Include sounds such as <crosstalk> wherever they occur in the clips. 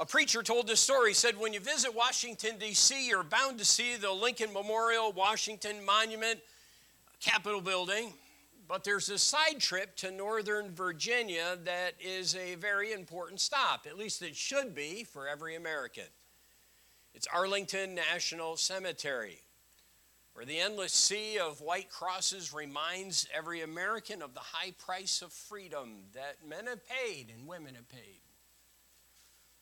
A preacher told this story. He said, When you visit Washington, D.C., you're bound to see the Lincoln Memorial, Washington Monument, Capitol Building. But there's a side trip to Northern Virginia that is a very important stop. At least it should be for every American. It's Arlington National Cemetery, where the endless sea of white crosses reminds every American of the high price of freedom that men have paid and women have paid.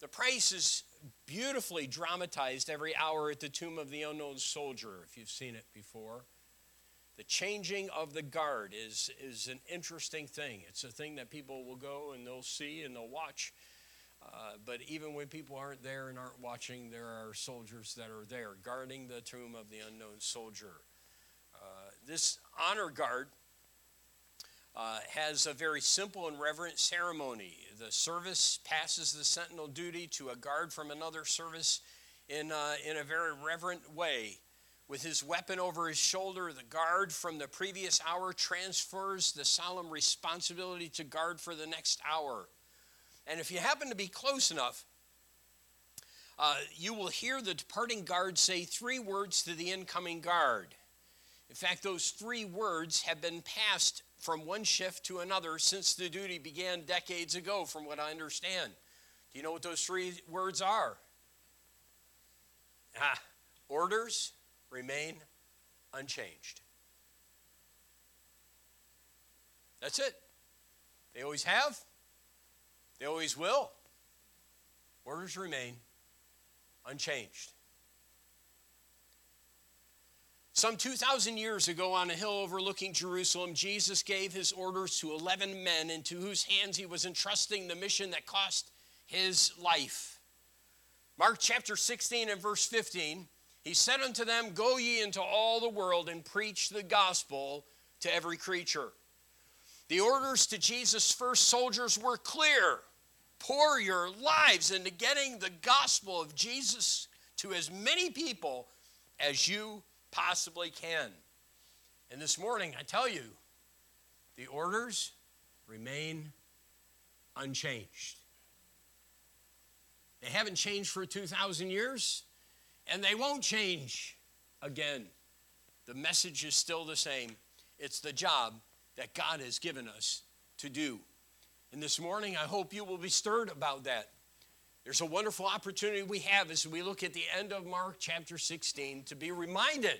The price is beautifully dramatized every hour at the Tomb of the Unknown Soldier, if you've seen it before. The changing of the guard is, is an interesting thing. It's a thing that people will go and they'll see and they'll watch. Uh, but even when people aren't there and aren't watching, there are soldiers that are there guarding the tomb of the unknown soldier. Uh, this honor guard uh, has a very simple and reverent ceremony. The service passes the sentinel duty to a guard from another service in, uh, in a very reverent way. With his weapon over his shoulder, the guard from the previous hour transfers the solemn responsibility to guard for the next hour. And if you happen to be close enough, uh, you will hear the departing guard say three words to the incoming guard. In fact, those three words have been passed from one shift to another since the duty began decades ago, from what I understand. Do you know what those three words are? Ah, orders remain unchanged. That's it. They always have, they always will. Orders remain unchanged. Some 2,000 years ago, on a hill overlooking Jerusalem, Jesus gave his orders to 11 men into whose hands he was entrusting the mission that cost his life. Mark chapter 16 and verse 15, he said unto them, Go ye into all the world and preach the gospel to every creature. The orders to Jesus' first soldiers were clear pour your lives into getting the gospel of Jesus to as many people as you possibly can. And this morning, I tell you, the orders remain unchanged. They haven't changed for 2,000 years, and they won't change again. The message is still the same. It's the job that God has given us to do. And this morning, I hope you will be stirred about that. There's a wonderful opportunity we have as we look at the end of Mark chapter 16 to be reminded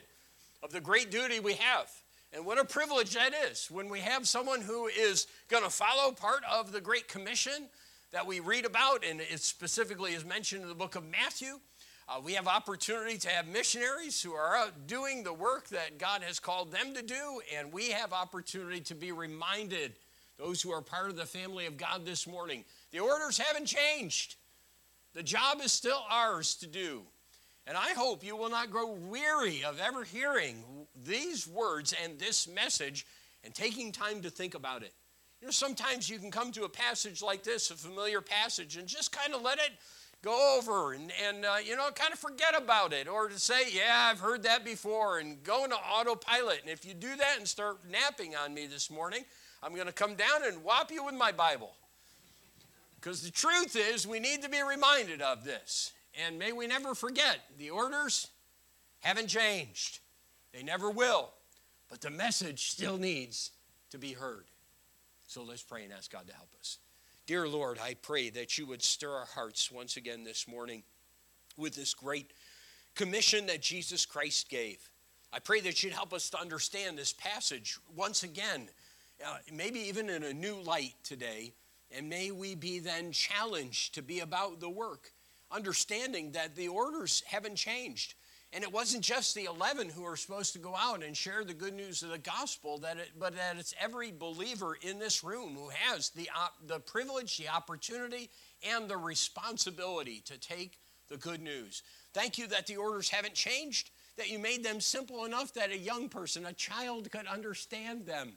of the great duty we have. And what a privilege that is when we have someone who is going to follow part of the Great Commission that we read about, and it specifically is mentioned in the book of Matthew. Uh, we have opportunity to have missionaries who are out doing the work that God has called them to do, and we have opportunity to be reminded, those who are part of the family of God this morning, the orders haven't changed. The job is still ours to do. And I hope you will not grow weary of ever hearing these words and this message and taking time to think about it. You know, sometimes you can come to a passage like this, a familiar passage, and just kind of let it go over and, and uh, you know, kind of forget about it. Or to say, yeah, I've heard that before, and go into autopilot. And if you do that and start napping on me this morning, I'm going to come down and whop you with my Bible. Because the truth is, we need to be reminded of this. And may we never forget the orders haven't changed, they never will. But the message still needs to be heard. So let's pray and ask God to help us. Dear Lord, I pray that you would stir our hearts once again this morning with this great commission that Jesus Christ gave. I pray that you'd help us to understand this passage once again, uh, maybe even in a new light today. And may we be then challenged to be about the work, understanding that the orders haven't changed. And it wasn't just the 11 who are supposed to go out and share the good news of the gospel, that it, but that it's every believer in this room who has the, the privilege, the opportunity, and the responsibility to take the good news. Thank you that the orders haven't changed, that you made them simple enough that a young person, a child, could understand them.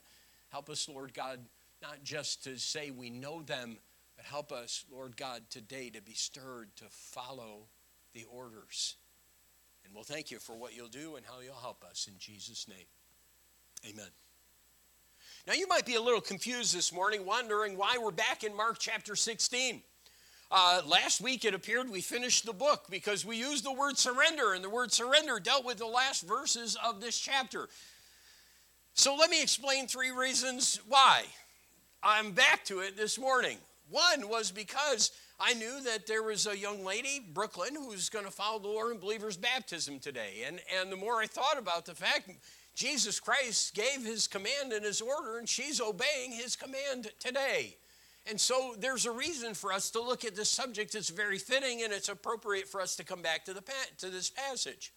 Help us, Lord God, not just to say we know them, but help us, Lord God, today to be stirred to follow the orders. And we'll thank you for what you'll do and how you'll help us in Jesus' name. Amen. Now, you might be a little confused this morning, wondering why we're back in Mark chapter 16. Uh, last week it appeared we finished the book because we used the word surrender, and the word surrender dealt with the last verses of this chapter. So let me explain three reasons why I'm back to it this morning. One was because I knew that there was a young lady, Brooklyn, who's going to follow the Lord in believer's baptism today. And, and the more I thought about the fact, Jesus Christ gave his command and his order, and she's obeying his command today. And so there's a reason for us to look at this subject. It's very fitting and it's appropriate for us to come back to, the, to this passage.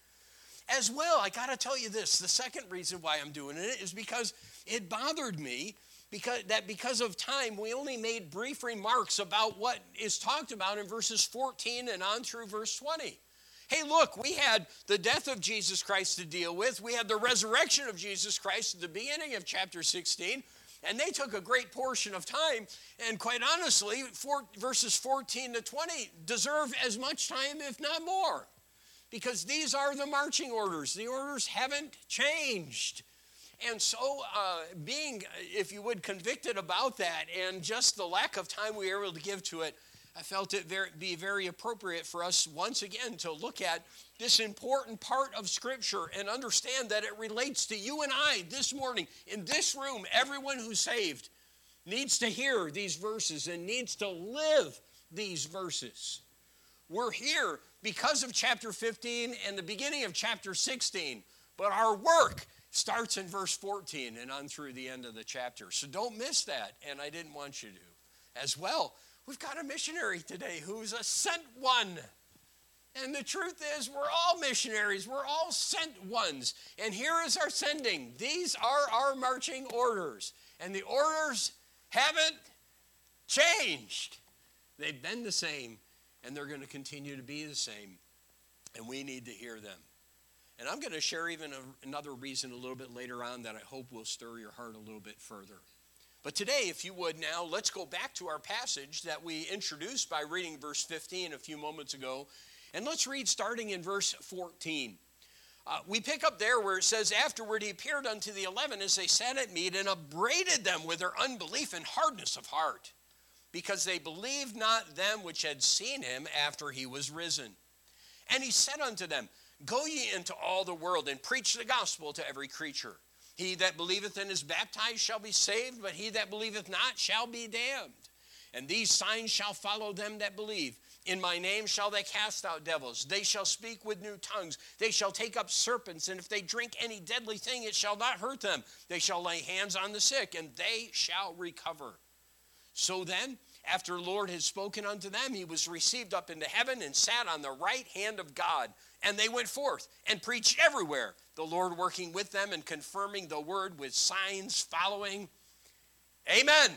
As well, I got to tell you this the second reason why I'm doing it is because it bothered me because, that because of time, we only made brief remarks about what is talked about in verses 14 and on through verse 20. Hey, look, we had the death of Jesus Christ to deal with. We had the resurrection of Jesus Christ at the beginning of chapter 16. And they took a great portion of time. And quite honestly, four, verses 14 to 20 deserve as much time, if not more, because these are the marching orders. The orders haven't changed. And so, uh, being, if you would, convicted about that and just the lack of time we were able to give to it, I felt it very, be very appropriate for us once again to look at this important part of Scripture and understand that it relates to you and I this morning in this room. Everyone who's saved needs to hear these verses and needs to live these verses. We're here because of chapter 15 and the beginning of chapter 16, but our work starts in verse 14 and on through the end of the chapter. So don't miss that, and I didn't want you to. As well, We've got a missionary today who's a sent one. And the truth is, we're all missionaries. We're all sent ones. And here is our sending. These are our marching orders. And the orders haven't changed. They've been the same, and they're going to continue to be the same. And we need to hear them. And I'm going to share even a, another reason a little bit later on that I hope will stir your heart a little bit further. But today, if you would now, let's go back to our passage that we introduced by reading verse 15 a few moments ago. And let's read starting in verse 14. Uh, we pick up there where it says, Afterward he appeared unto the eleven as they sat at meat and upbraided them with their unbelief and hardness of heart, because they believed not them which had seen him after he was risen. And he said unto them, Go ye into all the world and preach the gospel to every creature. He that believeth and is baptized shall be saved, but he that believeth not shall be damned. And these signs shall follow them that believe. In my name shall they cast out devils. They shall speak with new tongues. They shall take up serpents. And if they drink any deadly thing, it shall not hurt them. They shall lay hands on the sick, and they shall recover. So then, after the Lord had spoken unto them, he was received up into heaven and sat on the right hand of God. And they went forth and preached everywhere, the Lord working with them and confirming the word with signs following. Amen.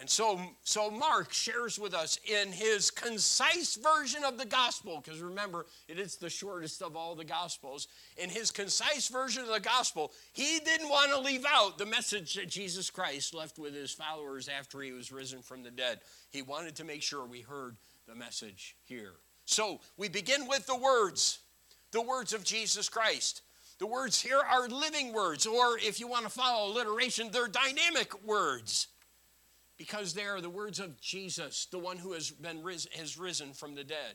And so, so Mark shares with us in his concise version of the gospel, because remember, it is the shortest of all the gospels. In his concise version of the gospel, he didn't want to leave out the message that Jesus Christ left with his followers after he was risen from the dead. He wanted to make sure we heard the message here. So we begin with the words, the words of Jesus Christ. The words here are living words, or if you want to follow alliteration, they're dynamic words because they are the words of Jesus, the one who has been has risen from the dead.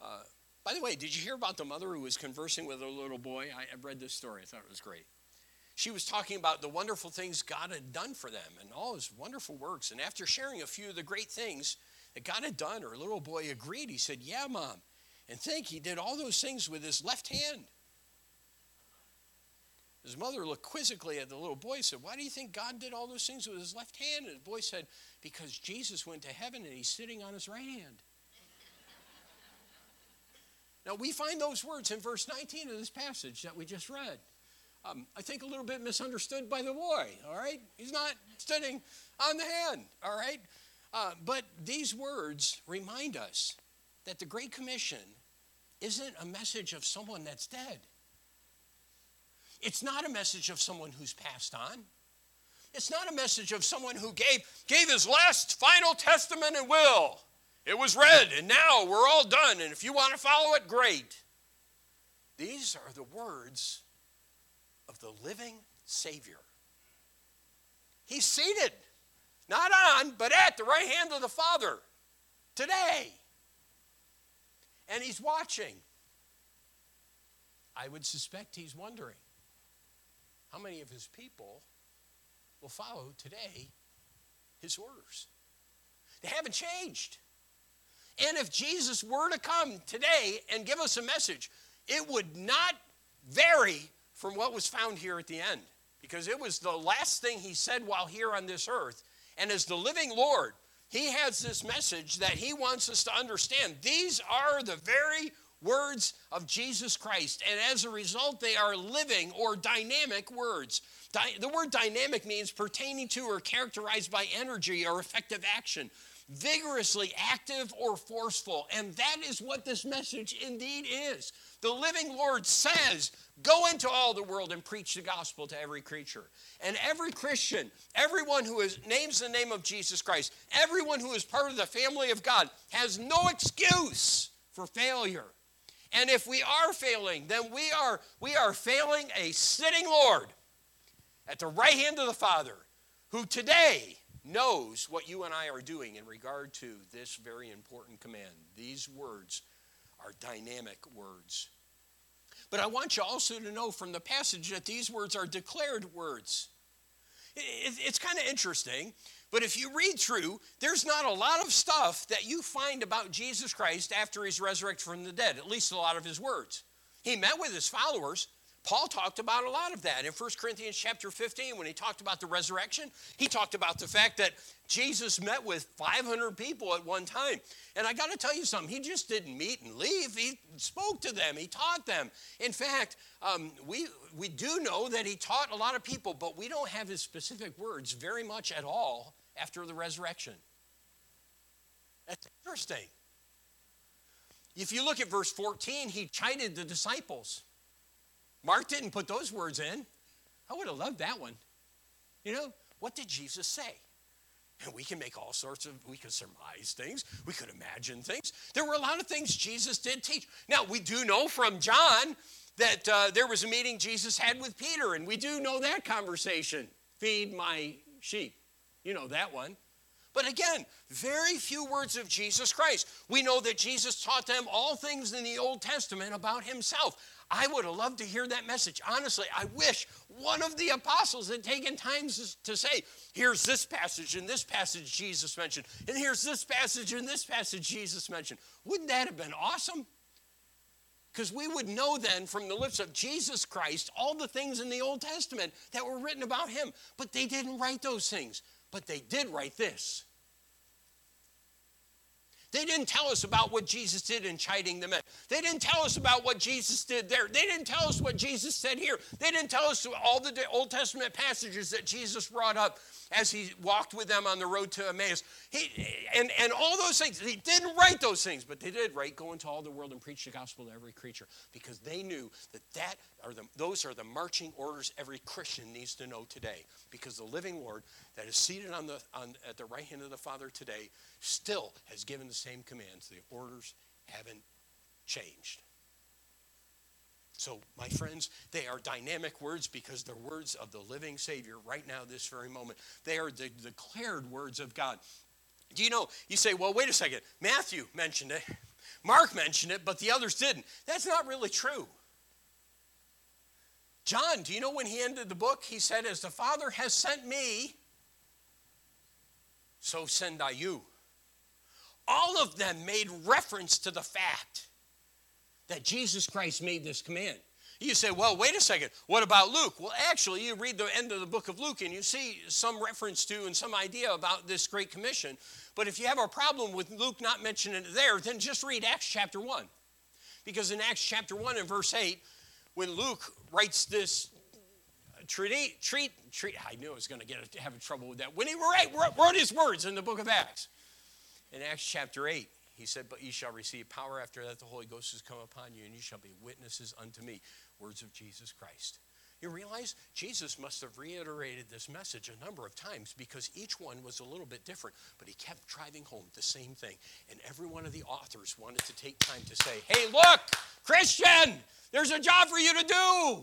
Uh, by the way, did you hear about the mother who was conversing with a little boy? I, I read this story. I thought it was great. She was talking about the wonderful things God had done for them and all his wonderful works. And after sharing a few of the great things that God had done, her little boy agreed. He said, Yeah, mom. And think he did all those things with his left hand. His mother looked quizzically at the little boy and said, Why do you think God did all those things with his left hand? And the boy said, Because Jesus went to heaven and he's sitting on his right hand. now, we find those words in verse 19 of this passage that we just read. Um, I think a little bit misunderstood by the boy, all right? He's not sitting on the hand, all right? Uh, but these words remind us that the Great Commission isn't a message of someone that's dead. It's not a message of someone who's passed on. It's not a message of someone who gave, gave his last final testament and will. It was read, and now we're all done. And if you want to follow it, great. These are the words of the living Savior. He's seated, not on, but at the right hand of the Father today. And he's watching. I would suspect he's wondering how many of his people will follow today his orders. They haven't changed. And if Jesus were to come today and give us a message, it would not vary from what was found here at the end because it was the last thing he said while here on this earth. And as the living Lord, he has this message that he wants us to understand. These are the very words of Jesus Christ. And as a result, they are living or dynamic words. Di- the word dynamic means pertaining to or characterized by energy or effective action, vigorously active or forceful. And that is what this message indeed is. The living Lord says, Go into all the world and preach the gospel to every creature. And every Christian, everyone who is, names the name of Jesus Christ, everyone who is part of the family of God has no excuse for failure. And if we are failing, then we are, we are failing a sitting Lord at the right hand of the Father, who today knows what you and I are doing in regard to this very important command. These words are dynamic words. But I want you also to know from the passage that these words are declared words. It's kind of interesting, but if you read through, there's not a lot of stuff that you find about Jesus Christ after he's resurrected from the dead, at least a lot of his words. He met with his followers, Paul talked about a lot of that in 1 Corinthians chapter 15 when he talked about the resurrection. He talked about the fact that Jesus met with 500 people at one time. And I got to tell you something, he just didn't meet and leave. He spoke to them, he taught them. In fact, um, we, we do know that he taught a lot of people, but we don't have his specific words very much at all after the resurrection. That's interesting. If you look at verse 14, he chided the disciples. Mark didn't put those words in. I would have loved that one. You know, what did Jesus say? And we can make all sorts of, we can surmise things, we could imagine things. There were a lot of things Jesus did teach. Now, we do know from John that uh, there was a meeting Jesus had with Peter, and we do know that conversation feed my sheep. You know that one. But again, very few words of Jesus Christ. We know that Jesus taught them all things in the Old Testament about himself. I would have loved to hear that message. Honestly, I wish one of the apostles had taken time to say, here's this passage and this passage Jesus mentioned, and here's this passage and this passage Jesus mentioned. Wouldn't that have been awesome? Because we would know then from the lips of Jesus Christ all the things in the Old Testament that were written about him. But they didn't write those things. But they did write this. They didn't tell us about what Jesus did in chiding the men. They didn't tell us about what Jesus did there. They didn't tell us what Jesus said here. They didn't tell us all the Old Testament passages that Jesus brought up as he walked with them on the road to Emmaus. He, and, and all those things. He didn't write those things, but they did write, go into all the world and preach the gospel to every creature because they knew that, that are the, those are the marching orders every Christian needs to know today because the living Lord that is seated on the, on, at the right hand of the Father today still has given the same commands. The orders haven't changed. So, my friends, they are dynamic words because they're words of the living Savior right now, this very moment. They are the declared words of God. Do you know? You say, well, wait a second. Matthew mentioned it, Mark mentioned it, but the others didn't. That's not really true. John, do you know when he ended the book? He said, As the Father has sent me, so send I you. All of them made reference to the fact that Jesus Christ made this command. You say, well, wait a second, what about Luke? Well, actually, you read the end of the book of Luke and you see some reference to and some idea about this Great Commission. But if you have a problem with Luke not mentioning it there, then just read Acts chapter 1. Because in Acts chapter 1 and verse 8, when Luke writes this treat, treat, treat I knew I was going to get have trouble with that. When he wrote, wrote his words in the book of Acts, in Acts chapter 8, he said, But ye shall receive power after that the Holy Ghost has come upon you, and ye shall be witnesses unto me. Words of Jesus Christ. You realize Jesus must have reiterated this message a number of times because each one was a little bit different, but he kept driving home the same thing. And every one of the authors wanted to take time to say, Hey, look, Christian, there's a job for you to do.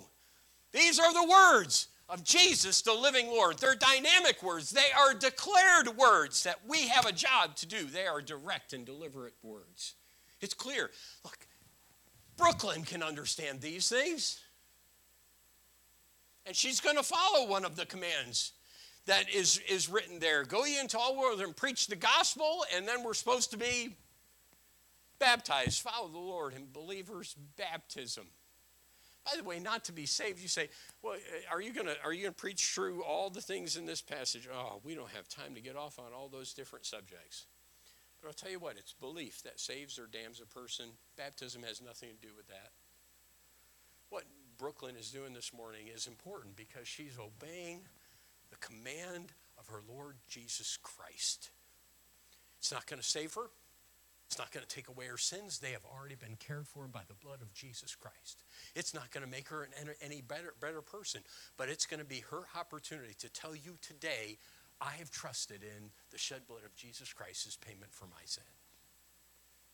These are the words of Jesus, the living Lord. They're dynamic words, they are declared words that we have a job to do. They are direct and deliberate words. It's clear. Look, Brooklyn can understand these things. And she's going to follow one of the commands that is, is written there. Go ye into all world and preach the gospel, and then we're supposed to be baptized. Follow the Lord in believers' baptism. By the way, not to be saved, you say, well, eh, are you gonna are you gonna preach through all the things in this passage? Oh, we don't have time to get off on all those different subjects. But I'll tell you what, it's belief that saves or damns a person. Baptism has nothing to do with that. What Brooklyn is doing this morning is important because she's obeying the command of her Lord Jesus Christ. It's not going to save her. It's not going to take away her sins. They have already been cared for by the blood of Jesus Christ. It's not going to make her an, any better, better person, but it's going to be her opportunity to tell you today, I have trusted in the shed blood of Jesus Christ as payment for my sin.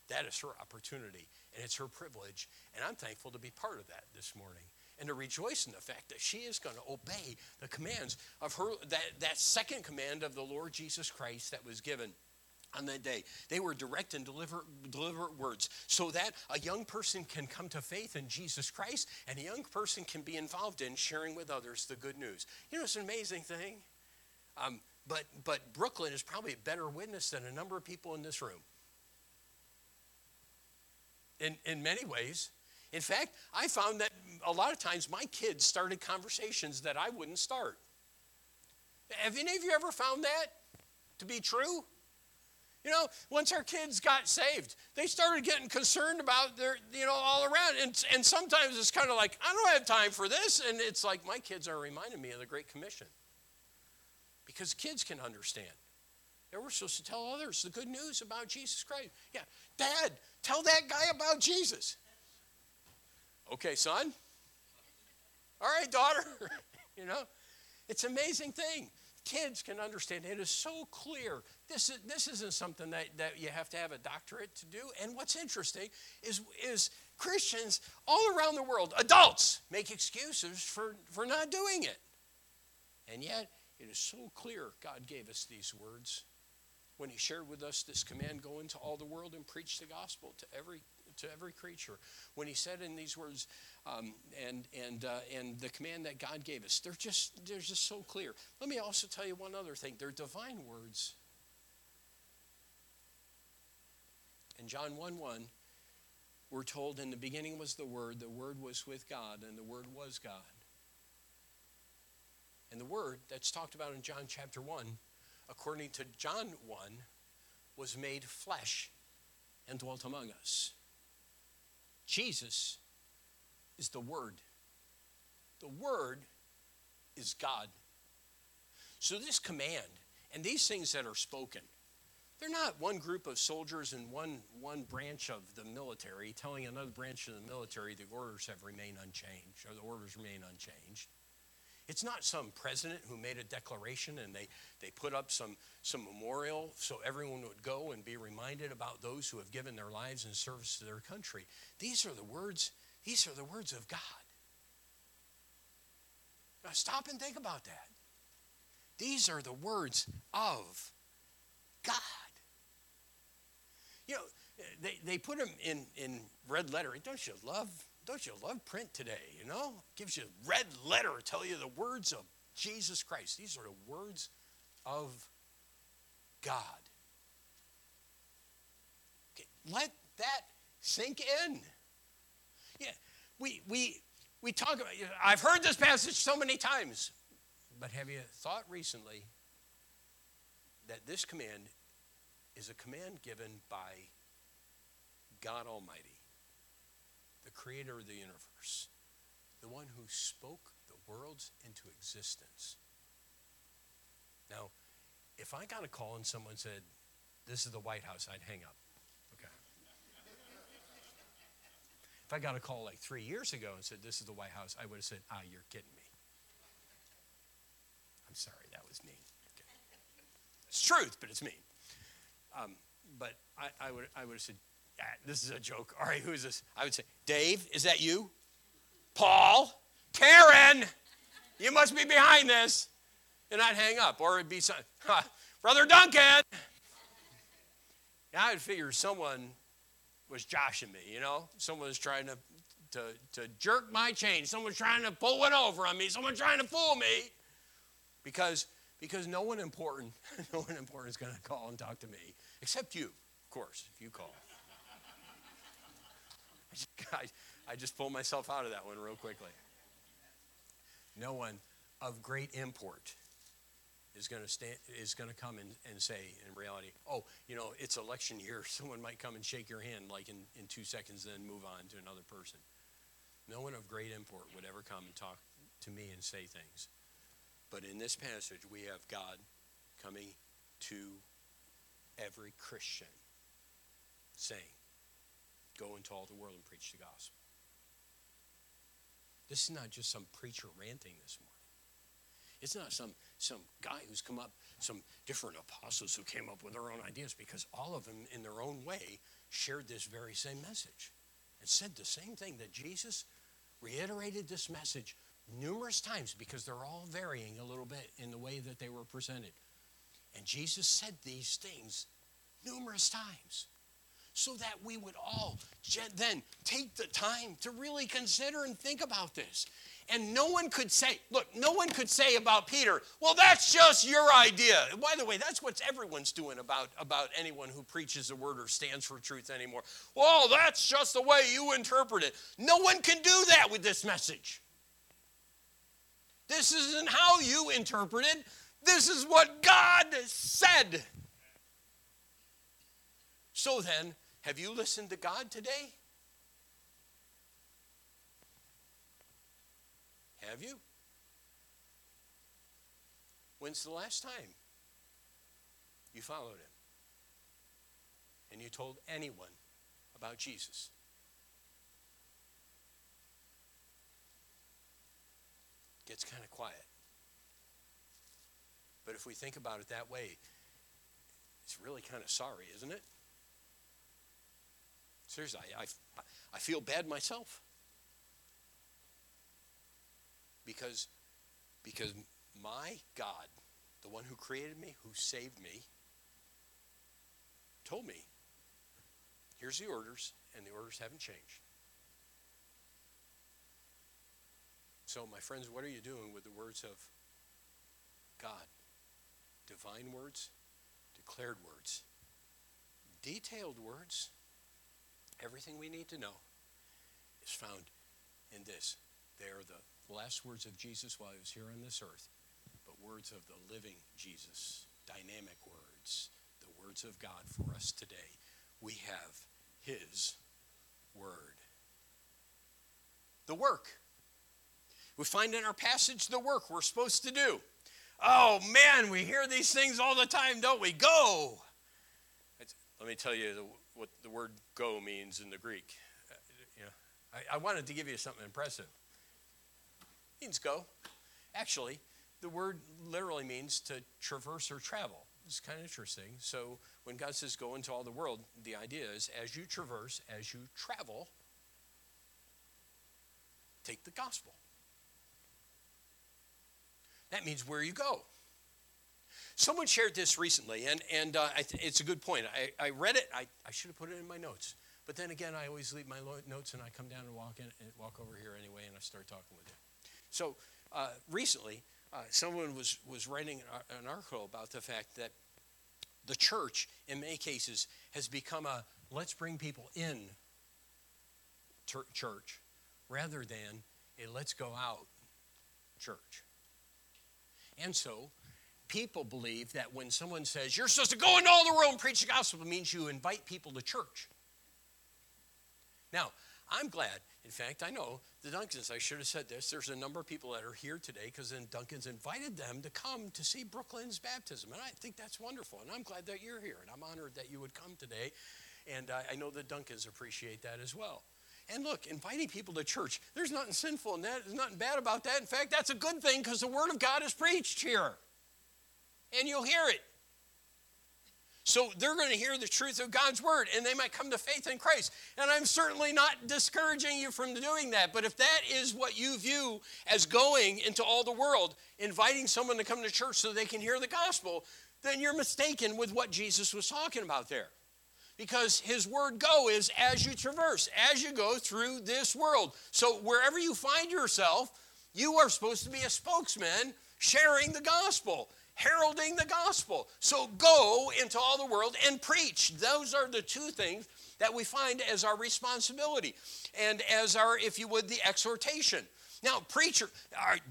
That is her opportunity, and it's her privilege, and I'm thankful to be part of that this morning and to rejoice in the fact that she is going to obey the commands of her that, that second command of the Lord Jesus Christ that was given on that day. They were direct and deliberate, deliberate words so that a young person can come to faith in Jesus Christ and a young person can be involved in sharing with others the good news. You know, it's an amazing thing. Um, but, but Brooklyn is probably a better witness than a number of people in this room. In, in many ways. In fact, I found that a lot of times my kids started conversations that I wouldn't start. Have any of you ever found that to be true? You know, once our kids got saved, they started getting concerned about their, you know, all around. And, and sometimes it's kind of like, I don't have time for this. And it's like, my kids are reminding me of the Great Commission. Because kids can understand. And we're supposed to tell others the good news about Jesus Christ. Yeah, Dad, tell that guy about Jesus. Okay, son. All right, daughter. <laughs> you know, it's an amazing thing kids can understand. It is so clear. This, is, this isn't something that, that you have to have a doctorate to do. And what's interesting is, is Christians all around the world, adults, make excuses for, for not doing it. And yet, it is so clear God gave us these words when He shared with us this command go into all the world and preach the gospel to every to every creature. When he said in these words, um, and and uh, and the command that God gave us, they're just they're just so clear. Let me also tell you one other thing. They're divine words. In John 1 1, we're told in the beginning was the Word, the Word was with God, and the Word was God. And the Word that's talked about in John chapter 1, according to John 1, was made flesh and dwelt among us. Jesus is the Word. The Word is God. So, this command and these things that are spoken, they're not one group of soldiers and one, one branch of the military telling another branch of the military the orders have remained unchanged or the orders remain unchanged. It's not some president who made a declaration and they, they put up some, some memorial so everyone would go and be reminded about those who have given their lives in service to their country. These are the words, these are the words of God. Now stop and think about that. These are the words of God. You know, they, they put them in, in red letter. Don't you love don't you love print today? You know, gives you red letter, tell you the words of Jesus Christ. These are the words of God. Okay, let that sink in. Yeah, we we we talk about. I've heard this passage so many times, but have you thought recently that this command is a command given by God Almighty? The creator of the universe, the one who spoke the worlds into existence. Now, if I got a call and someone said, This is the White House, I'd hang up. Okay. if I got a call like three years ago and said, This is the White House, I would have said, Ah, you're kidding me. I'm sorry, that was mean. Okay. It's truth, but it's mean. Um, but I, I, would, I would have said, Ah, this is a joke. All right, who is this? I would say, Dave, is that you? Paul? Karen? You must be behind this. And I'd hang up, or it'd be, Brother Duncan. I'd figure someone was joshing me, you know? Someone was trying to, to, to jerk my chain. Someone was trying to pull one over on me. Someone trying to fool me. Because, because no one important, <laughs> no one important is going to call and talk to me, except you, of course, if you call. <laughs> I, I just pulled myself out of that one real quickly. No one of great import is going to stand is going to come and, and say in reality oh you know it's election year <laughs> someone might come and shake your hand like in, in two seconds then move on to another person no one of great import would ever come and talk to me and say things but in this passage we have god coming to every christian saying go into all the world and preach the gospel. This is not just some preacher ranting this morning. It's not some, some guy who's come up, some different apostles who came up with their own ideas, because all of them, in their own way, shared this very same message and said the same thing that Jesus reiterated this message numerous times because they're all varying a little bit in the way that they were presented. And Jesus said these things numerous times so that we would all then take the time to really consider and think about this. And no one could say, look, no one could say about Peter, well, that's just your idea. By the way, that's what everyone's doing about, about anyone who preaches the word or stands for truth anymore. Well, that's just the way you interpret it. No one can do that with this message. This isn't how you interpret it, this is what God said. So then, have you listened to God today? Have you? When's the last time you followed him and you told anyone about Jesus? Gets kind of quiet. But if we think about it that way, it's really kind of sorry, isn't it? Seriously, I, I, I feel bad myself. Because, because my God, the one who created me, who saved me, told me, here's the orders, and the orders haven't changed. So, my friends, what are you doing with the words of God? Divine words, declared words, detailed words. Everything we need to know is found in this. They are the last words of Jesus while he was here on this earth, but words of the living Jesus, dynamic words, the words of God for us today. We have his word. The work. We find in our passage the work we're supposed to do. Oh man, we hear these things all the time, don't we? Go. Let me tell you what the word go means in the Greek. Know, I, I wanted to give you something impressive means go. Actually, the word literally means to traverse or travel. It's kind of interesting. So when God says go into all the world, the idea is as you traverse, as you travel, take the gospel. That means where you go. Someone shared this recently, and, and uh, it's a good point. I, I read it, I, I should have put it in my notes. But then again, I always leave my notes and I come down and walk in and walk over here anyway, and I start talking with you. So uh, recently, uh, someone was, was writing an article about the fact that the church, in many cases, has become a let's bring people in ter- church rather than a let's go out church. And so, people believe that when someone says, you're supposed to go into all the world and preach the gospel, it means you invite people to church. Now, I'm glad in fact, I know the Duncans, I should have said this. There's a number of people that are here today because then Duncans invited them to come to see Brooklyn's baptism. And I think that's wonderful. And I'm glad that you're here. And I'm honored that you would come today. And I, I know the Duncans appreciate that as well. And look, inviting people to church, there's nothing sinful in that. There's nothing bad about that. In fact, that's a good thing because the Word of God is preached here. And you'll hear it. So they're going to hear the truth of God's word and they might come to faith in Christ. And I'm certainly not discouraging you from doing that. But if that is what you view as going into all the world, inviting someone to come to church so they can hear the gospel, then you're mistaken with what Jesus was talking about there. Because his word go is as you traverse, as you go through this world. So wherever you find yourself, you are supposed to be a spokesman sharing the gospel heralding the gospel. So go into all the world and preach. Those are the two things that we find as our responsibility and as our, if you would, the exhortation. Now, preacher,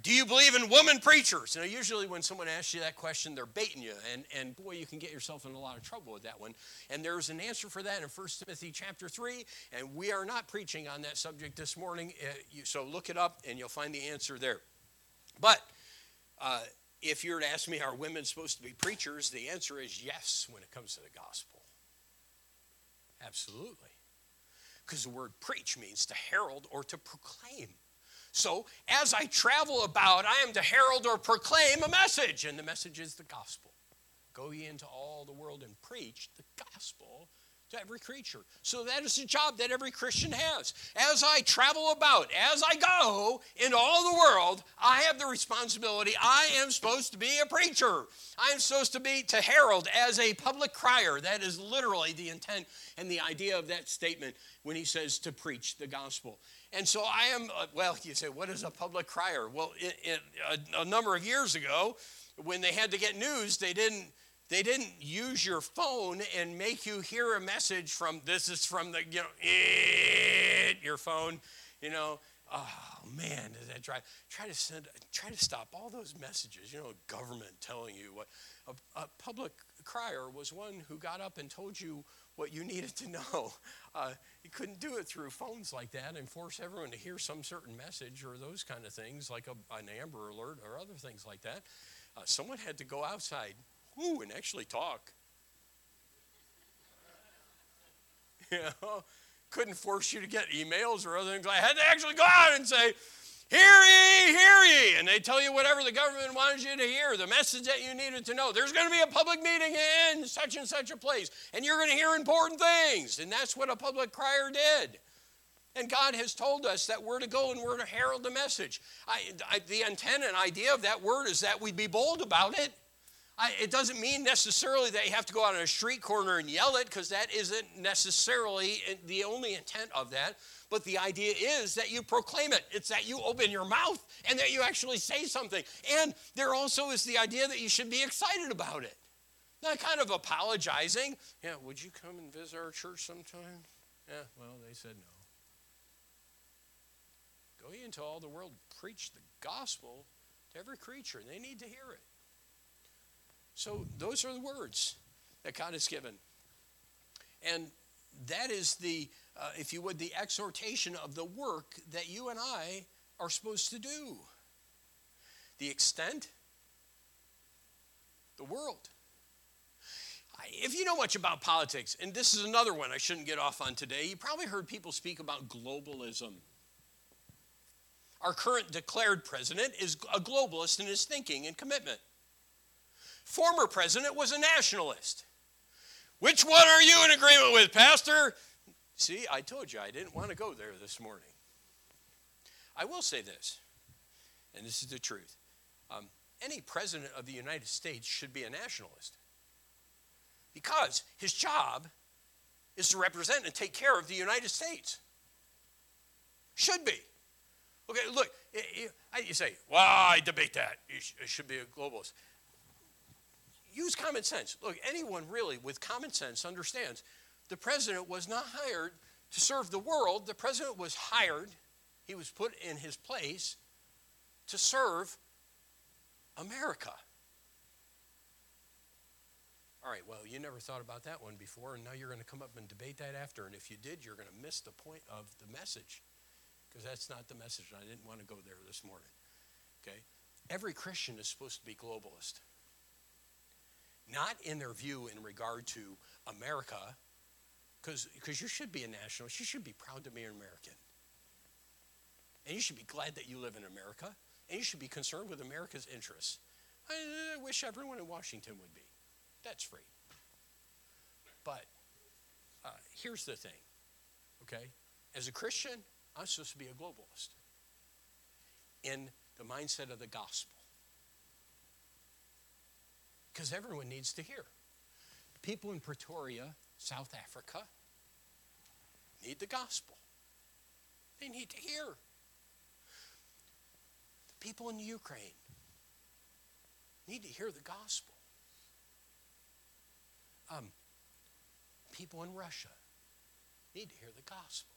do you believe in woman preachers? Now, usually when someone asks you that question, they're baiting you, and, and boy, you can get yourself in a lot of trouble with that one. And there's an answer for that in 1 Timothy chapter 3, and we are not preaching on that subject this morning, uh, so look it up and you'll find the answer there. But uh, if you were to ask me, are women supposed to be preachers? The answer is yes when it comes to the gospel. Absolutely. Because the word preach means to herald or to proclaim. So, as I travel about, I am to herald or proclaim a message, and the message is the gospel. Go ye into all the world and preach the gospel to every creature. So that is a job that every Christian has. As I travel about, as I go in all the world, I have the responsibility. I am supposed to be a preacher. I am supposed to be to herald as a public crier. That is literally the intent and the idea of that statement when he says to preach the gospel. And so I am, uh, well, you say, what is a public crier? Well, it, it, a, a number of years ago, when they had to get news, they didn't they didn't use your phone and make you hear a message from this is from the you know it, your phone you know? Oh man does that drive try to send try to stop all those messages. You know government telling you what a, a public crier was one who got up and told you what you needed to know. <laughs> Uh, you couldn't do it through phones like that and force everyone to hear some certain message or those kind of things like a, an amber alert or other things like that. Uh, someone had to go outside Ooh, and actually talk. <laughs> You know, couldn't force you to get emails or other things. I had to actually go out and say, Hear ye, hear ye. And they tell you whatever the government wanted you to hear, the message that you needed to know. There's going to be a public meeting in such and such a place, and you're going to hear important things. And that's what a public crier did. And God has told us that we're to go and we're to herald the message. I, I, the intent and idea of that word is that we'd be bold about it. I, it doesn't mean necessarily that you have to go out on a street corner and yell it, because that isn't necessarily the only intent of that. But the idea is that you proclaim it. It's that you open your mouth and that you actually say something. And there also is the idea that you should be excited about it. Not kind of apologizing. Yeah, would you come and visit our church sometime? Yeah, well, they said no. Go into all the world, preach the gospel to every creature. They need to hear it. So those are the words that God has given. And that is the, uh, if you would, the exhortation of the work that you and I are supposed to do. The extent, the world. If you know much about politics, and this is another one I shouldn't get off on today, you probably heard people speak about globalism. Our current declared president is a globalist in his thinking and commitment former president was a nationalist. Which one are you in agreement with, Pastor? See, I told you I didn't want to go there this morning. I will say this, and this is the truth. Um, any president of the United States should be a nationalist because his job is to represent and take care of the United States. Should be. Okay, look, you say, well, I debate that. It should be a globalist use common sense. Look, anyone really with common sense understands the president was not hired to serve the world. The president was hired, he was put in his place to serve America. All right, well, you never thought about that one before, and now you're going to come up and debate that after. And if you did, you're going to miss the point of the message because that's not the message. I didn't want to go there this morning. Okay? Every Christian is supposed to be globalist not in their view in regard to America, because you should be a nationalist. You should be proud to be an American. And you should be glad that you live in America. And you should be concerned with America's interests. I, I wish everyone in Washington would be. That's free. But uh, here's the thing, okay? As a Christian, I'm supposed to be a globalist in the mindset of the gospel. Because everyone needs to hear. People in Pretoria, South Africa, need the gospel. They need to hear. The people in Ukraine need to hear the gospel. Um, people in Russia need to hear the gospel.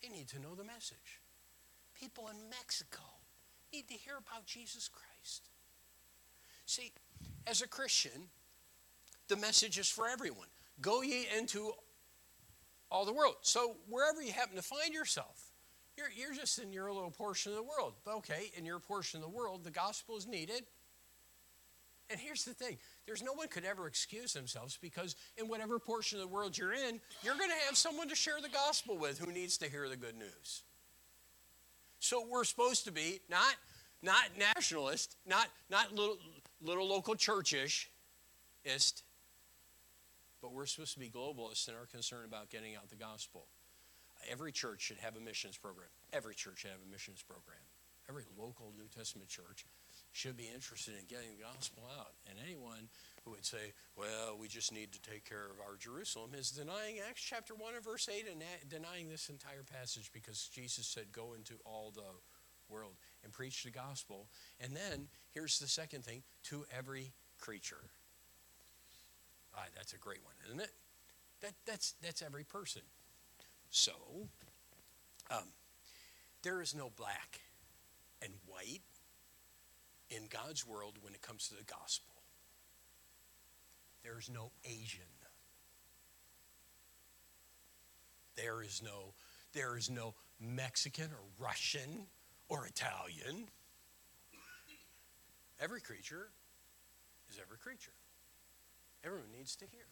They need to know the message. People in Mexico need to hear about Jesus Christ. See, as a Christian, the message is for everyone. Go ye into all the world. So wherever you happen to find yourself, you're, you're just in your little portion of the world. But okay, in your portion of the world, the gospel is needed. And here's the thing there's no one could ever excuse themselves because in whatever portion of the world you're in, you're going to have someone to share the gospel with who needs to hear the good news. So we're supposed to be not not nationalist, not not little little local churchish, ist, but we're supposed to be globalists in our concern about getting out the gospel. Every church should have a missions program. Every church should have a missions program. Every local New Testament church should be interested in getting the gospel out. And anyone who would say, well, we just need to take care of our Jerusalem is denying Acts chapter 1 and verse 8 and denying this entire passage because Jesus said, go into all the world and preach the gospel. And then here's the second thing to every creature. Ah, that's a great one, isn't it? That, that's, that's every person. So, um, there is no black and white in God's world when it comes to the gospel. There's no Asian. There is no there is no Mexican or Russian or Italian. Every creature is every creature. Everyone needs to hear.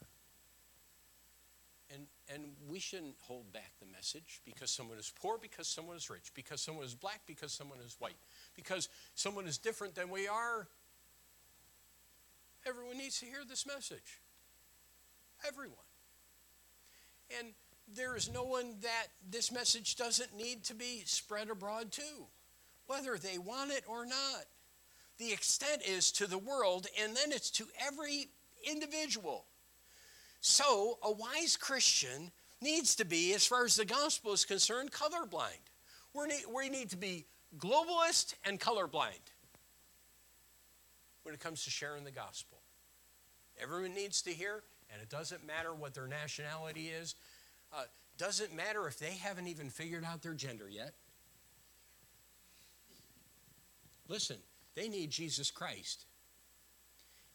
And, and we shouldn't hold back the message because someone is poor, because someone is rich, because someone is black, because someone is white, because someone is different than we are. Everyone needs to hear this message. Everyone. And there is no one that this message doesn't need to be spread abroad to, whether they want it or not. The extent is to the world, and then it's to every individual. So, a wise Christian needs to be, as far as the gospel is concerned, colorblind. we need to be globalist and colorblind when it comes to sharing the gospel. Everyone needs to hear, and it doesn't matter what their nationality is. Uh, doesn't matter if they haven't even figured out their gender yet. Listen, they need Jesus Christ.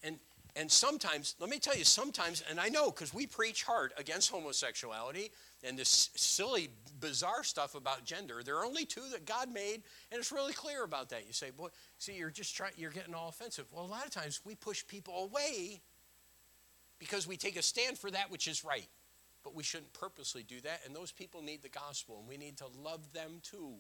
And and sometimes, let me tell you, sometimes, and I know because we preach hard against homosexuality and this silly, bizarre stuff about gender. There are only two that God made, and it's really clear about that. You say, boy, see, you're just trying, you're getting all offensive. Well, a lot of times we push people away because we take a stand for that which is right. But we shouldn't purposely do that, and those people need the gospel, and we need to love them too.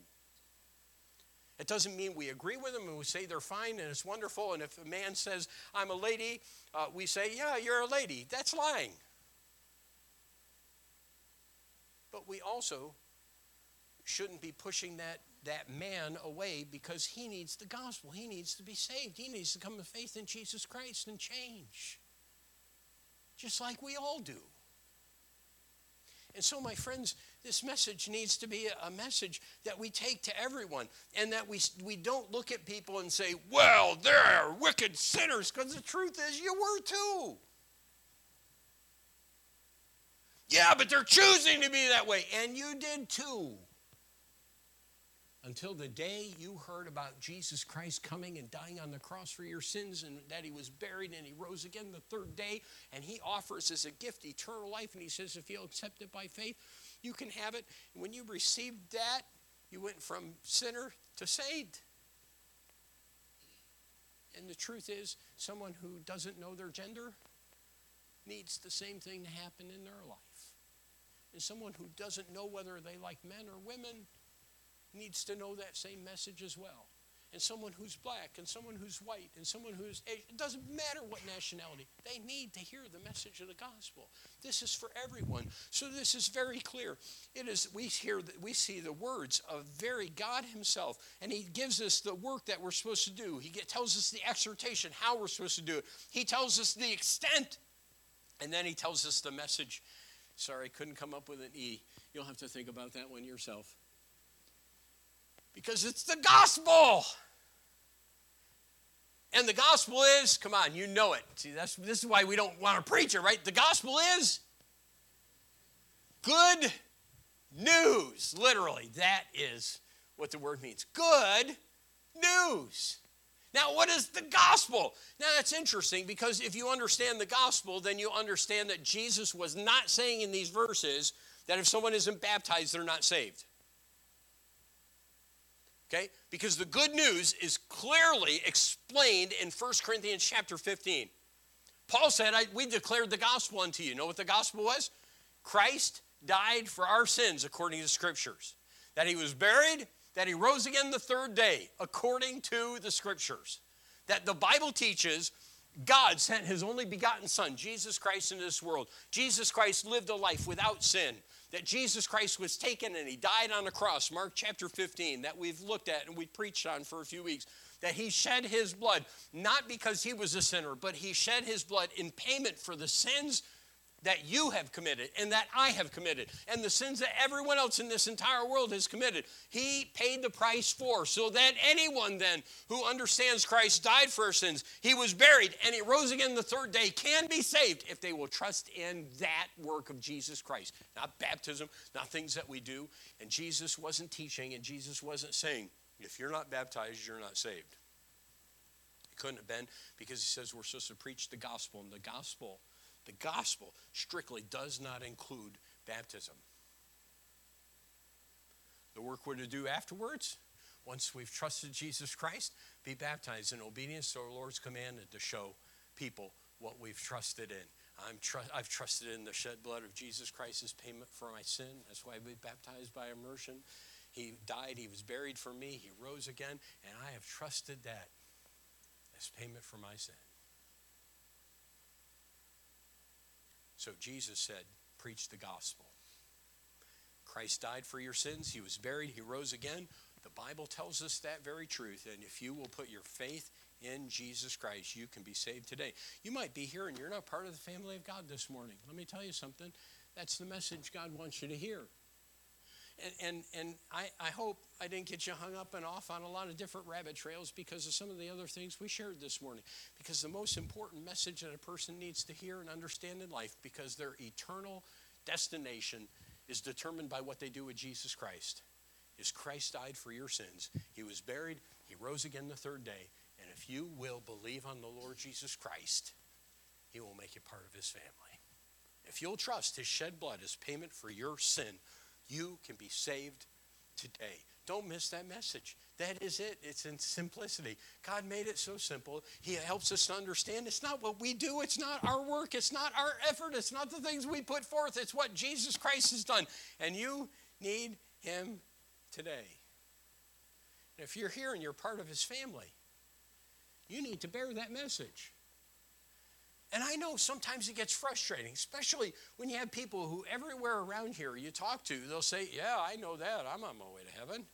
It doesn't mean we agree with them and we say they're fine and it's wonderful. And if a man says, I'm a lady, uh, we say, Yeah, you're a lady. That's lying. But we also shouldn't be pushing that, that man away because he needs the gospel. He needs to be saved. He needs to come to faith in Jesus Christ and change. Just like we all do. And so, my friends, this message needs to be a message that we take to everyone and that we, we don't look at people and say, well, they're wicked sinners, because the truth is, you were too. Yeah, but they're choosing to be that way, and you did too until the day you heard about Jesus Christ coming and dying on the cross for your sins and that he was buried and he rose again the third day and he offers as a gift eternal life and he says if you'll accept it by faith you can have it. When you received that you went from sinner to saved. And the truth is someone who doesn't know their gender needs the same thing to happen in their life. And someone who doesn't know whether they like men or women needs to know that same message as well. And someone who's black and someone who's white and someone who's Asian. It doesn't matter what nationality. They need to hear the message of the gospel. This is for everyone. So this is very clear. It is we hear that we see the words of very God himself and he gives us the work that we're supposed to do. He tells us the exhortation how we're supposed to do it. He tells us the extent and then he tells us the message. Sorry, couldn't come up with an E. You'll have to think about that one yourself. Because it's the gospel. And the gospel is, come on, you know it. See, that's, this is why we don't want to preach it, right? The gospel is good news. Literally, that is what the word means. Good news. Now, what is the gospel? Now, that's interesting because if you understand the gospel, then you understand that Jesus was not saying in these verses that if someone isn't baptized, they're not saved. Okay? Because the good news is clearly explained in 1 Corinthians chapter 15. Paul said, We declared the gospel unto you. you know what the gospel was? Christ died for our sins according to the scriptures, that he was buried, that he rose again the third day according to the scriptures, that the Bible teaches God sent his only begotten Son, Jesus Christ, into this world. Jesus Christ lived a life without sin that Jesus Christ was taken and he died on the cross, Mark chapter 15, that we've looked at and we preached on for a few weeks, that he shed his blood, not because he was a sinner, but he shed his blood in payment for the sins that you have committed and that I have committed and the sins that everyone else in this entire world has committed. He paid the price for so that anyone then who understands Christ died for our sins, he was buried and he rose again the third day can be saved if they will trust in that work of Jesus Christ. Not baptism, not things that we do. And Jesus wasn't teaching and Jesus wasn't saying, if you're not baptized, you're not saved. It couldn't have been because he says we're supposed to preach the gospel and the gospel the gospel strictly does not include baptism. The work we're to do afterwards, once we've trusted Jesus Christ, be baptized in obedience to our Lord's command and to show people what we've trusted in. I'm tr- I've trusted in the shed blood of Jesus Christ as payment for my sin. That's why we baptized by immersion. He died, he was buried for me, he rose again, and I have trusted that as payment for my sin. So Jesus said, Preach the gospel. Christ died for your sins. He was buried. He rose again. The Bible tells us that very truth. And if you will put your faith in Jesus Christ, you can be saved today. You might be here and you're not part of the family of God this morning. Let me tell you something. That's the message God wants you to hear. And, and, and I, I hope I didn't get you hung up and off on a lot of different rabbit trails because of some of the other things we shared this morning. Because the most important message that a person needs to hear and understand in life, because their eternal destination is determined by what they do with Jesus Christ, is Christ died for your sins. He was buried, He rose again the third day. And if you will believe on the Lord Jesus Christ, He will make you part of His family. If you'll trust His shed blood as payment for your sin, you can be saved today. Don't miss that message. That is it. It's in simplicity. God made it so simple. He helps us to understand it's not what we do, it's not our work, it's not our effort, it's not the things we put forth, it's what Jesus Christ has done. And you need Him today. And if you're here and you're part of His family, you need to bear that message. And I know sometimes it gets frustrating, especially when you have people who everywhere around here you talk to, they'll say, Yeah, I know that. I'm on my way to heaven.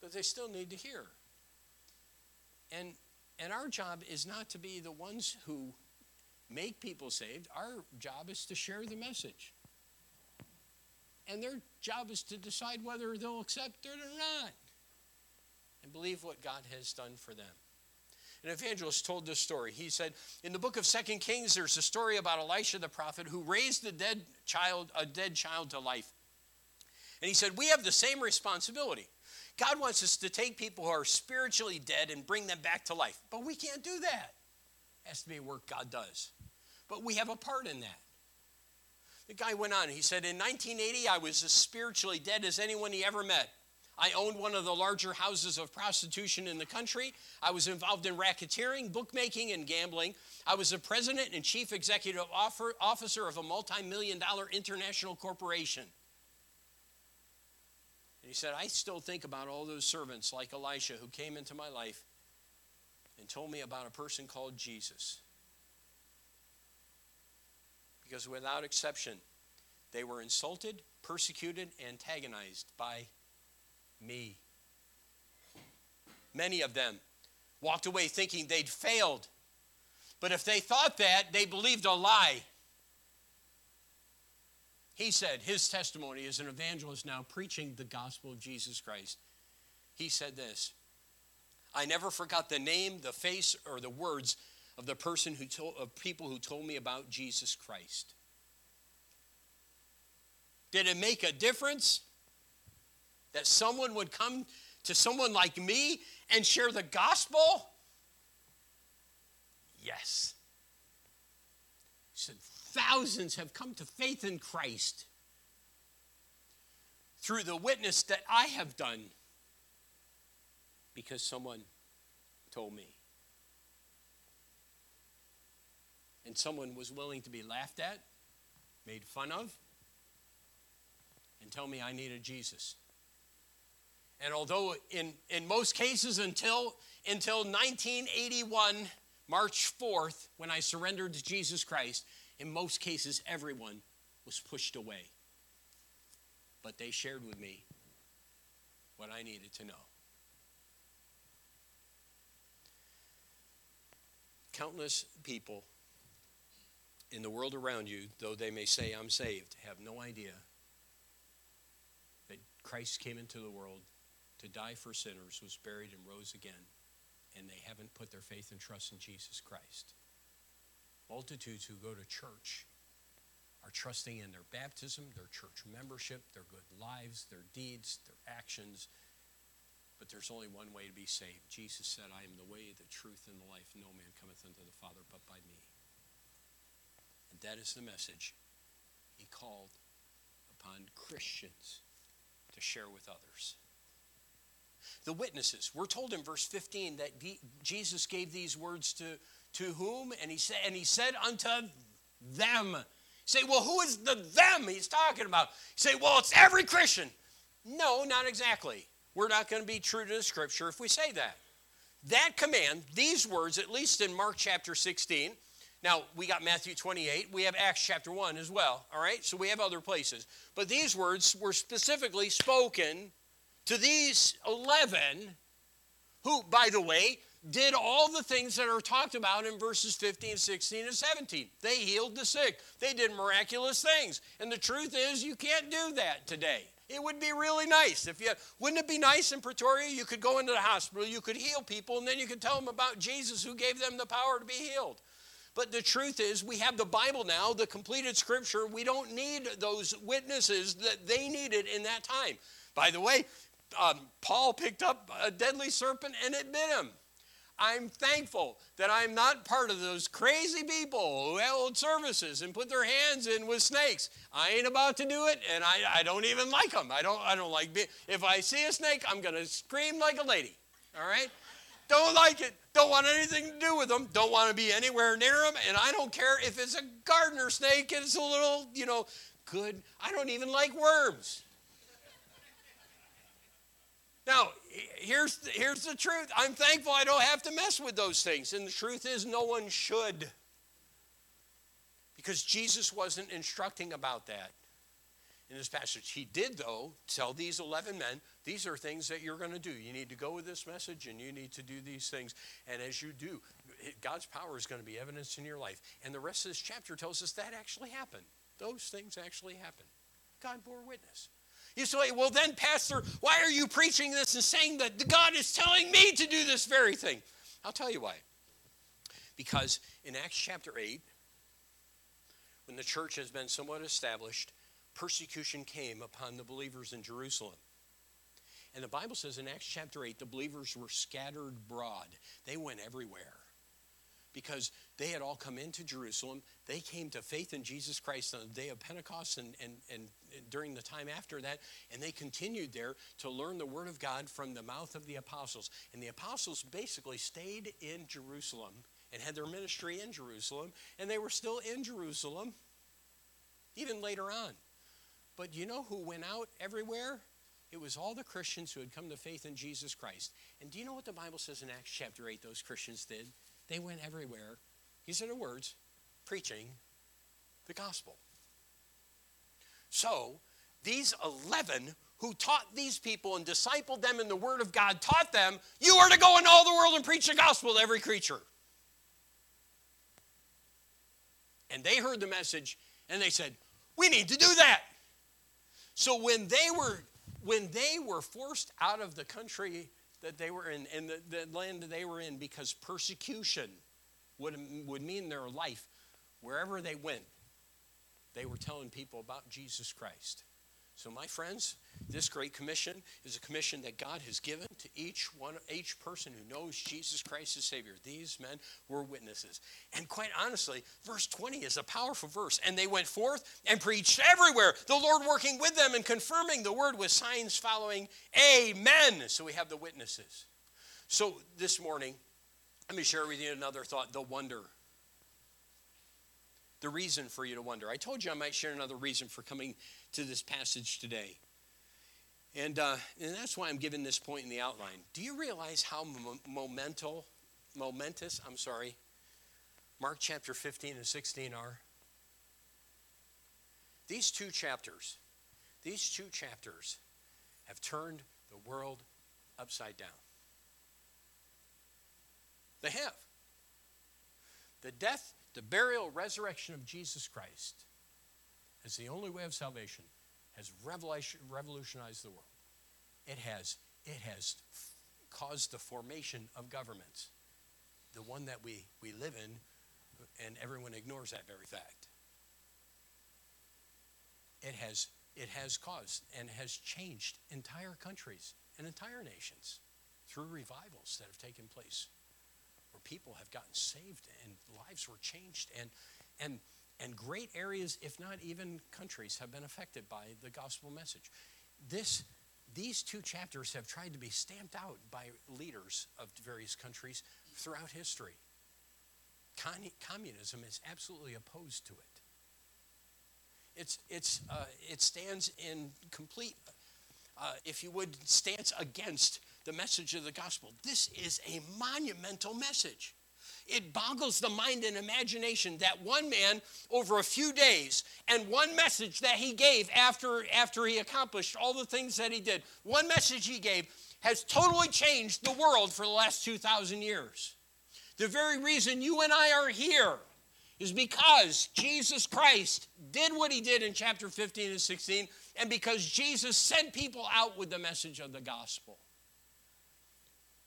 But they still need to hear. And, and our job is not to be the ones who make people saved, our job is to share the message. And their job is to decide whether they'll accept it or not and believe what God has done for them. An evangelist told this story. He said, in the book of Second Kings, there's a story about Elisha the prophet who raised a dead child, a dead child to life. And he said, We have the same responsibility. God wants us to take people who are spiritually dead and bring them back to life. But we can't do that. It has to be work God does. But we have a part in that. The guy went on, he said, In 1980, I was as spiritually dead as anyone he ever met. I owned one of the larger houses of prostitution in the country. I was involved in racketeering, bookmaking, and gambling. I was the president and chief executive officer of a multi million dollar international corporation. And he said, I still think about all those servants like Elisha who came into my life and told me about a person called Jesus. Because without exception, they were insulted, persecuted, antagonized by me. Many of them walked away thinking they'd failed. But if they thought that, they believed a lie. He said, his testimony as an evangelist now preaching the gospel of Jesus Christ. He said this I never forgot the name, the face, or the words of the person who told, of people who told me about Jesus Christ. Did it make a difference that someone would come to someone like me and share the gospel? Yes. He said, thousands have come to faith in Christ through the witness that I have done because someone told me. And someone was willing to be laughed at, made fun of, and tell me I needed Jesus. And although in, in most cases until, until 1981, March 4th, when I surrendered to Jesus Christ, in most cases everyone was pushed away. But they shared with me what I needed to know. Countless people in the world around you, though they may say, I'm saved, have no idea that Christ came into the world to die for sinners, was buried, and rose again, and they haven't put their faith and trust in Jesus Christ. Multitudes who go to church are trusting in their baptism, their church membership, their good lives, their deeds, their actions. But there's only one way to be saved. Jesus said, I am the way, the truth, and the life. No man cometh unto the Father but by me. And that is the message he called upon Christians to share with others. The witnesses. We're told in verse 15 that Jesus gave these words to, to whom? And he said, and he said unto them. say, well, who is the them he's talking about? say, well, it's every Christian. No, not exactly. We're not going to be true to the scripture if we say that. That command, these words, at least in Mark chapter 16, now, we got Matthew 28. We have Acts chapter 1 as well, all right? So we have other places. But these words were specifically spoken to these 11 who, by the way, did all the things that are talked about in verses 15, 16, and 17. They healed the sick, they did miraculous things. And the truth is, you can't do that today. It would be really nice if you wouldn't it be nice in Pretoria? You could go into the hospital, you could heal people, and then you could tell them about Jesus who gave them the power to be healed. But the truth is, we have the Bible now, the completed scripture. We don't need those witnesses that they needed in that time. By the way, um, Paul picked up a deadly serpent and it bit him. I'm thankful that I'm not part of those crazy people who held services and put their hands in with snakes. I ain't about to do it, and I, I don't even like them. I don't, I don't like, if I see a snake, I'm going to scream like a lady. All right? Don't like it. Don't want anything to do with them. Don't want to be anywhere near them. And I don't care if it's a gardener snake and it's a little, you know, good. I don't even like worms. Now, here's the, here's the truth. I'm thankful I don't have to mess with those things. And the truth is, no one should. Because Jesus wasn't instructing about that in this passage. He did, though, tell these 11 men, these are things that you're going to do. You need to go with this message and you need to do these things. And as you do, God's power is going to be evidenced in your life. And the rest of this chapter tells us that actually happened. Those things actually happened. God bore witness. You say, well, then, Pastor, why are you preaching this and saying that God is telling me to do this very thing? I'll tell you why. Because in Acts chapter 8, when the church has been somewhat established, persecution came upon the believers in Jerusalem. And the Bible says in Acts chapter 8, the believers were scattered abroad. They went everywhere because they had all come into Jerusalem. They came to faith in Jesus Christ on the day of Pentecost and, and, and during the time after that, and they continued there to learn the Word of God from the mouth of the apostles. And the apostles basically stayed in Jerusalem and had their ministry in Jerusalem, and they were still in Jerusalem even later on. But you know who went out everywhere? It was all the Christians who had come to faith in Jesus Christ. And do you know what the Bible says in Acts chapter 8 those Christians did? They went everywhere. These are the words preaching the gospel. So, these 11 who taught these people and discipled them in the Word of God taught them, you are to go into all the world and preach the gospel to every creature. And they heard the message and they said, we need to do that. So when they were when they were forced out of the country that they were in and the, the land that they were in because persecution would, would mean their life. Wherever they went they were telling people about jesus christ so my friends this great commission is a commission that God has given to each one, each person who knows Jesus Christ as Savior. These men were witnesses. And quite honestly, verse 20 is a powerful verse. And they went forth and preached everywhere, the Lord working with them and confirming the word with signs following. Amen. So we have the witnesses. So this morning, let me share with you another thought the wonder. The reason for you to wonder. I told you I might share another reason for coming to this passage today. And, uh, and that's why I'm giving this point in the outline. Do you realize how momental, momentous, I'm sorry, Mark chapter 15 and 16 are? These two chapters, these two chapters have turned the world upside down. They have. The death, the burial, resurrection of Jesus Christ is the only way of salvation has revolutionized the world. It has, it has caused the formation of governments, the one that we, we live in, and everyone ignores that very fact. It has, it has caused and has changed entire countries and entire nations through revivals that have taken place where people have gotten saved and lives were changed and, and and great areas, if not even countries, have been affected by the gospel message. This, these two chapters have tried to be stamped out by leaders of various countries throughout history. Con- communism is absolutely opposed to it. It's, it's, uh, it stands in complete, uh, if you would, stance against the message of the gospel. This is a monumental message. It boggles the mind and imagination that one man, over a few days, and one message that he gave after, after he accomplished all the things that he did, one message he gave has totally changed the world for the last 2,000 years. The very reason you and I are here is because Jesus Christ did what he did in chapter 15 and 16, and because Jesus sent people out with the message of the gospel.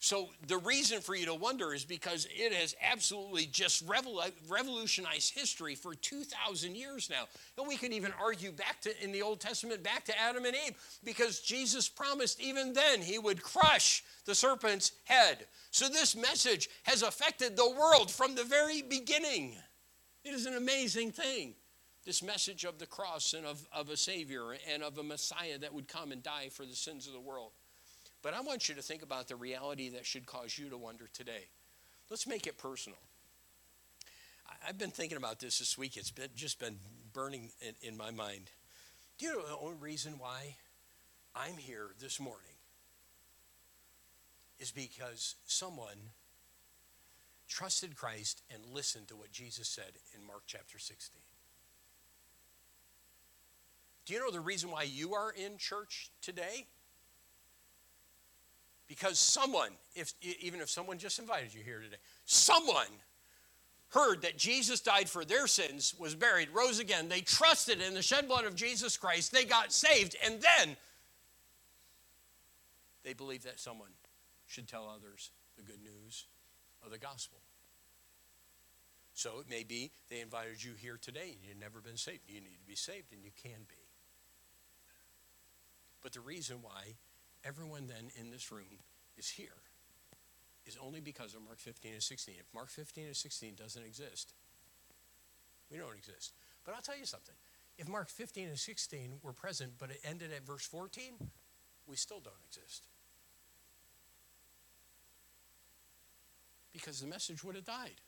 So the reason for you to wonder is because it has absolutely just revolutionized history for 2,000 years now. And we could even argue back to, in the Old Testament, back to Adam and Eve, because Jesus promised even then he would crush the serpent's head. So this message has affected the world from the very beginning. It is an amazing thing. This message of the cross and of, of a Savior and of a Messiah that would come and die for the sins of the world. But I want you to think about the reality that should cause you to wonder today. Let's make it personal. I've been thinking about this this week. It's been, just been burning in, in my mind. Do you know the only reason why I'm here this morning is because someone trusted Christ and listened to what Jesus said in Mark chapter 16. Do you know the reason why you are in church today? Because someone, if, even if someone just invited you here today, someone heard that Jesus died for their sins, was buried, rose again. They trusted in the shed blood of Jesus Christ. They got saved. And then they believed that someone should tell others the good news of the gospel. So it may be they invited you here today and you've never been saved. You need to be saved, and you can be. But the reason why everyone then in this room is here is only because of Mark 15 and 16. If Mark 15 and 16 doesn't exist, we don't exist. But I'll tell you something. If Mark 15 and 16 were present, but it ended at verse 14, we still don't exist. Because the message would have died.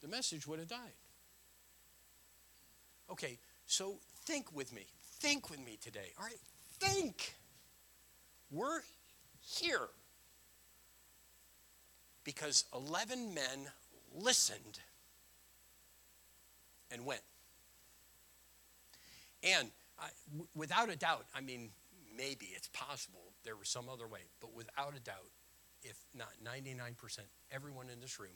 The message would have died. Okay, so think with me. Think with me today. All right? Think we're here because 11 men listened and went. And I, w- without a doubt, I mean, maybe it's possible there was some other way, but without a doubt, if not 99%, everyone in this room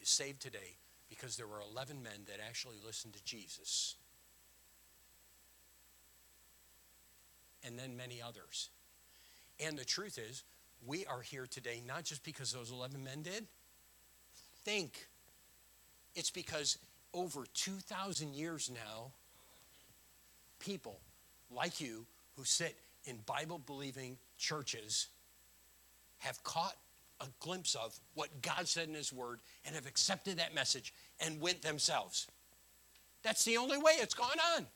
is saved today because there were 11 men that actually listened to Jesus. And then many others. And the truth is, we are here today not just because those 11 men did. Think. It's because over 2,000 years now, people like you who sit in Bible believing churches have caught a glimpse of what God said in His Word and have accepted that message and went themselves. That's the only way it's gone on.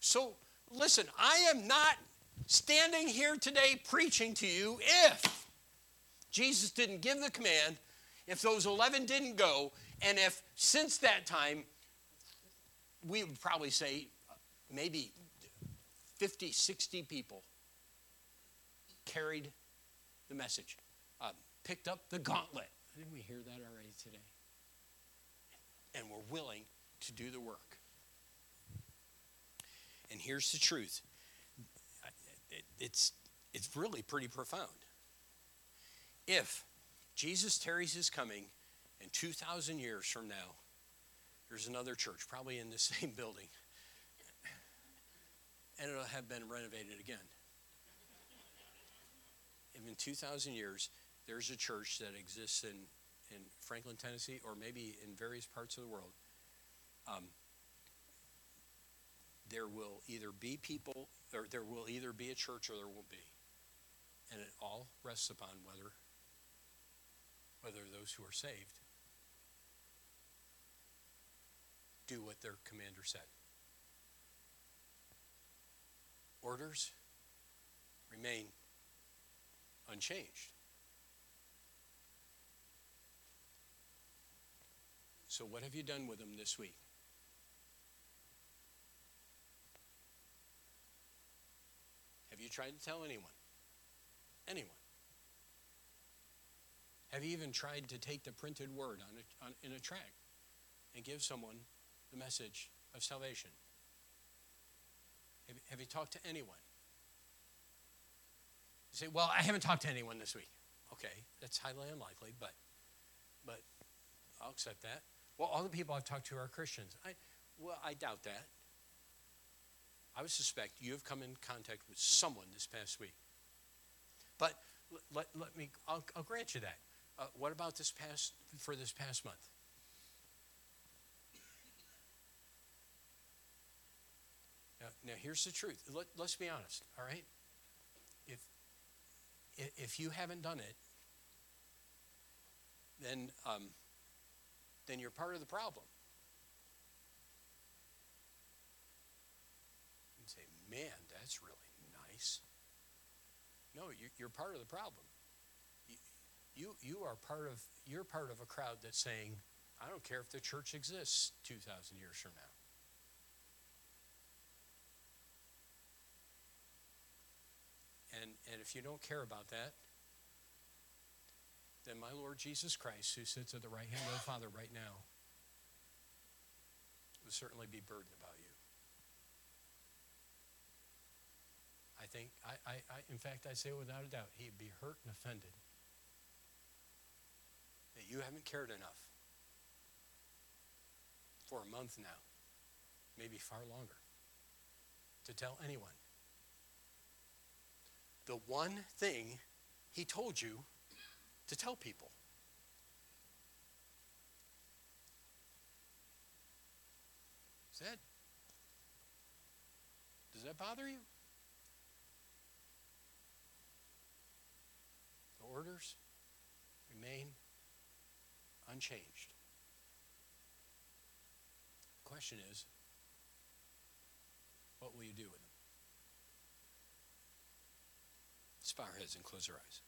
So, listen, I am not standing here today preaching to you if Jesus didn't give the command, if those 11 didn't go, and if since that time, we would probably say maybe 50, 60 people carried the message, uh, picked up the gauntlet. Didn't we hear that already today? And were willing to do the work. And here's the truth it's, it's really pretty profound. If Jesus tarries his coming, and 2,000 years from now, there's another church, probably in the <laughs> same building, and it'll have been renovated again. If in 2,000 years, there's a church that exists in, in Franklin, Tennessee, or maybe in various parts of the world, um, there will either be people, or there will either be a church or there won't be. And it all rests upon whether, whether those who are saved do what their commander said. Orders remain unchanged. So, what have you done with them this week? Have you tried to tell anyone? Anyone? Have you even tried to take the printed word on a, on, in a tract and give someone the message of salvation? Have, have you talked to anyone? You say, well, I haven't talked to anyone this week. Okay, that's highly unlikely, but, but I'll accept that. Well, all the people I've talked to are Christians. I, well, I doubt that. I would suspect you have come in contact with someone this past week. But let, let me, I'll, I'll grant you that. Uh, what about this past, for this past month? Now, now here's the truth. Let, let's be honest, all right? If, if you haven't done it, then, um, then you're part of the problem. You say, man, that's really nice. No, you're part of the problem. You, you are part of, you're part of a crowd that's saying, I don't care if the church exists 2,000 years from now. And, and if you don't care about that, then my Lord Jesus Christ, who sits at the right hand of the Father right now, will certainly be burdened about you. I think, I, I, I, in fact, I say without a doubt, he'd be hurt and offended that you haven't cared enough for a month now, maybe far longer, to tell anyone the one thing he told you to tell people. Is that, does that bother you? Orders remain unchanged. The question is, what will you do with them? Let's bow our heads and close our eyes.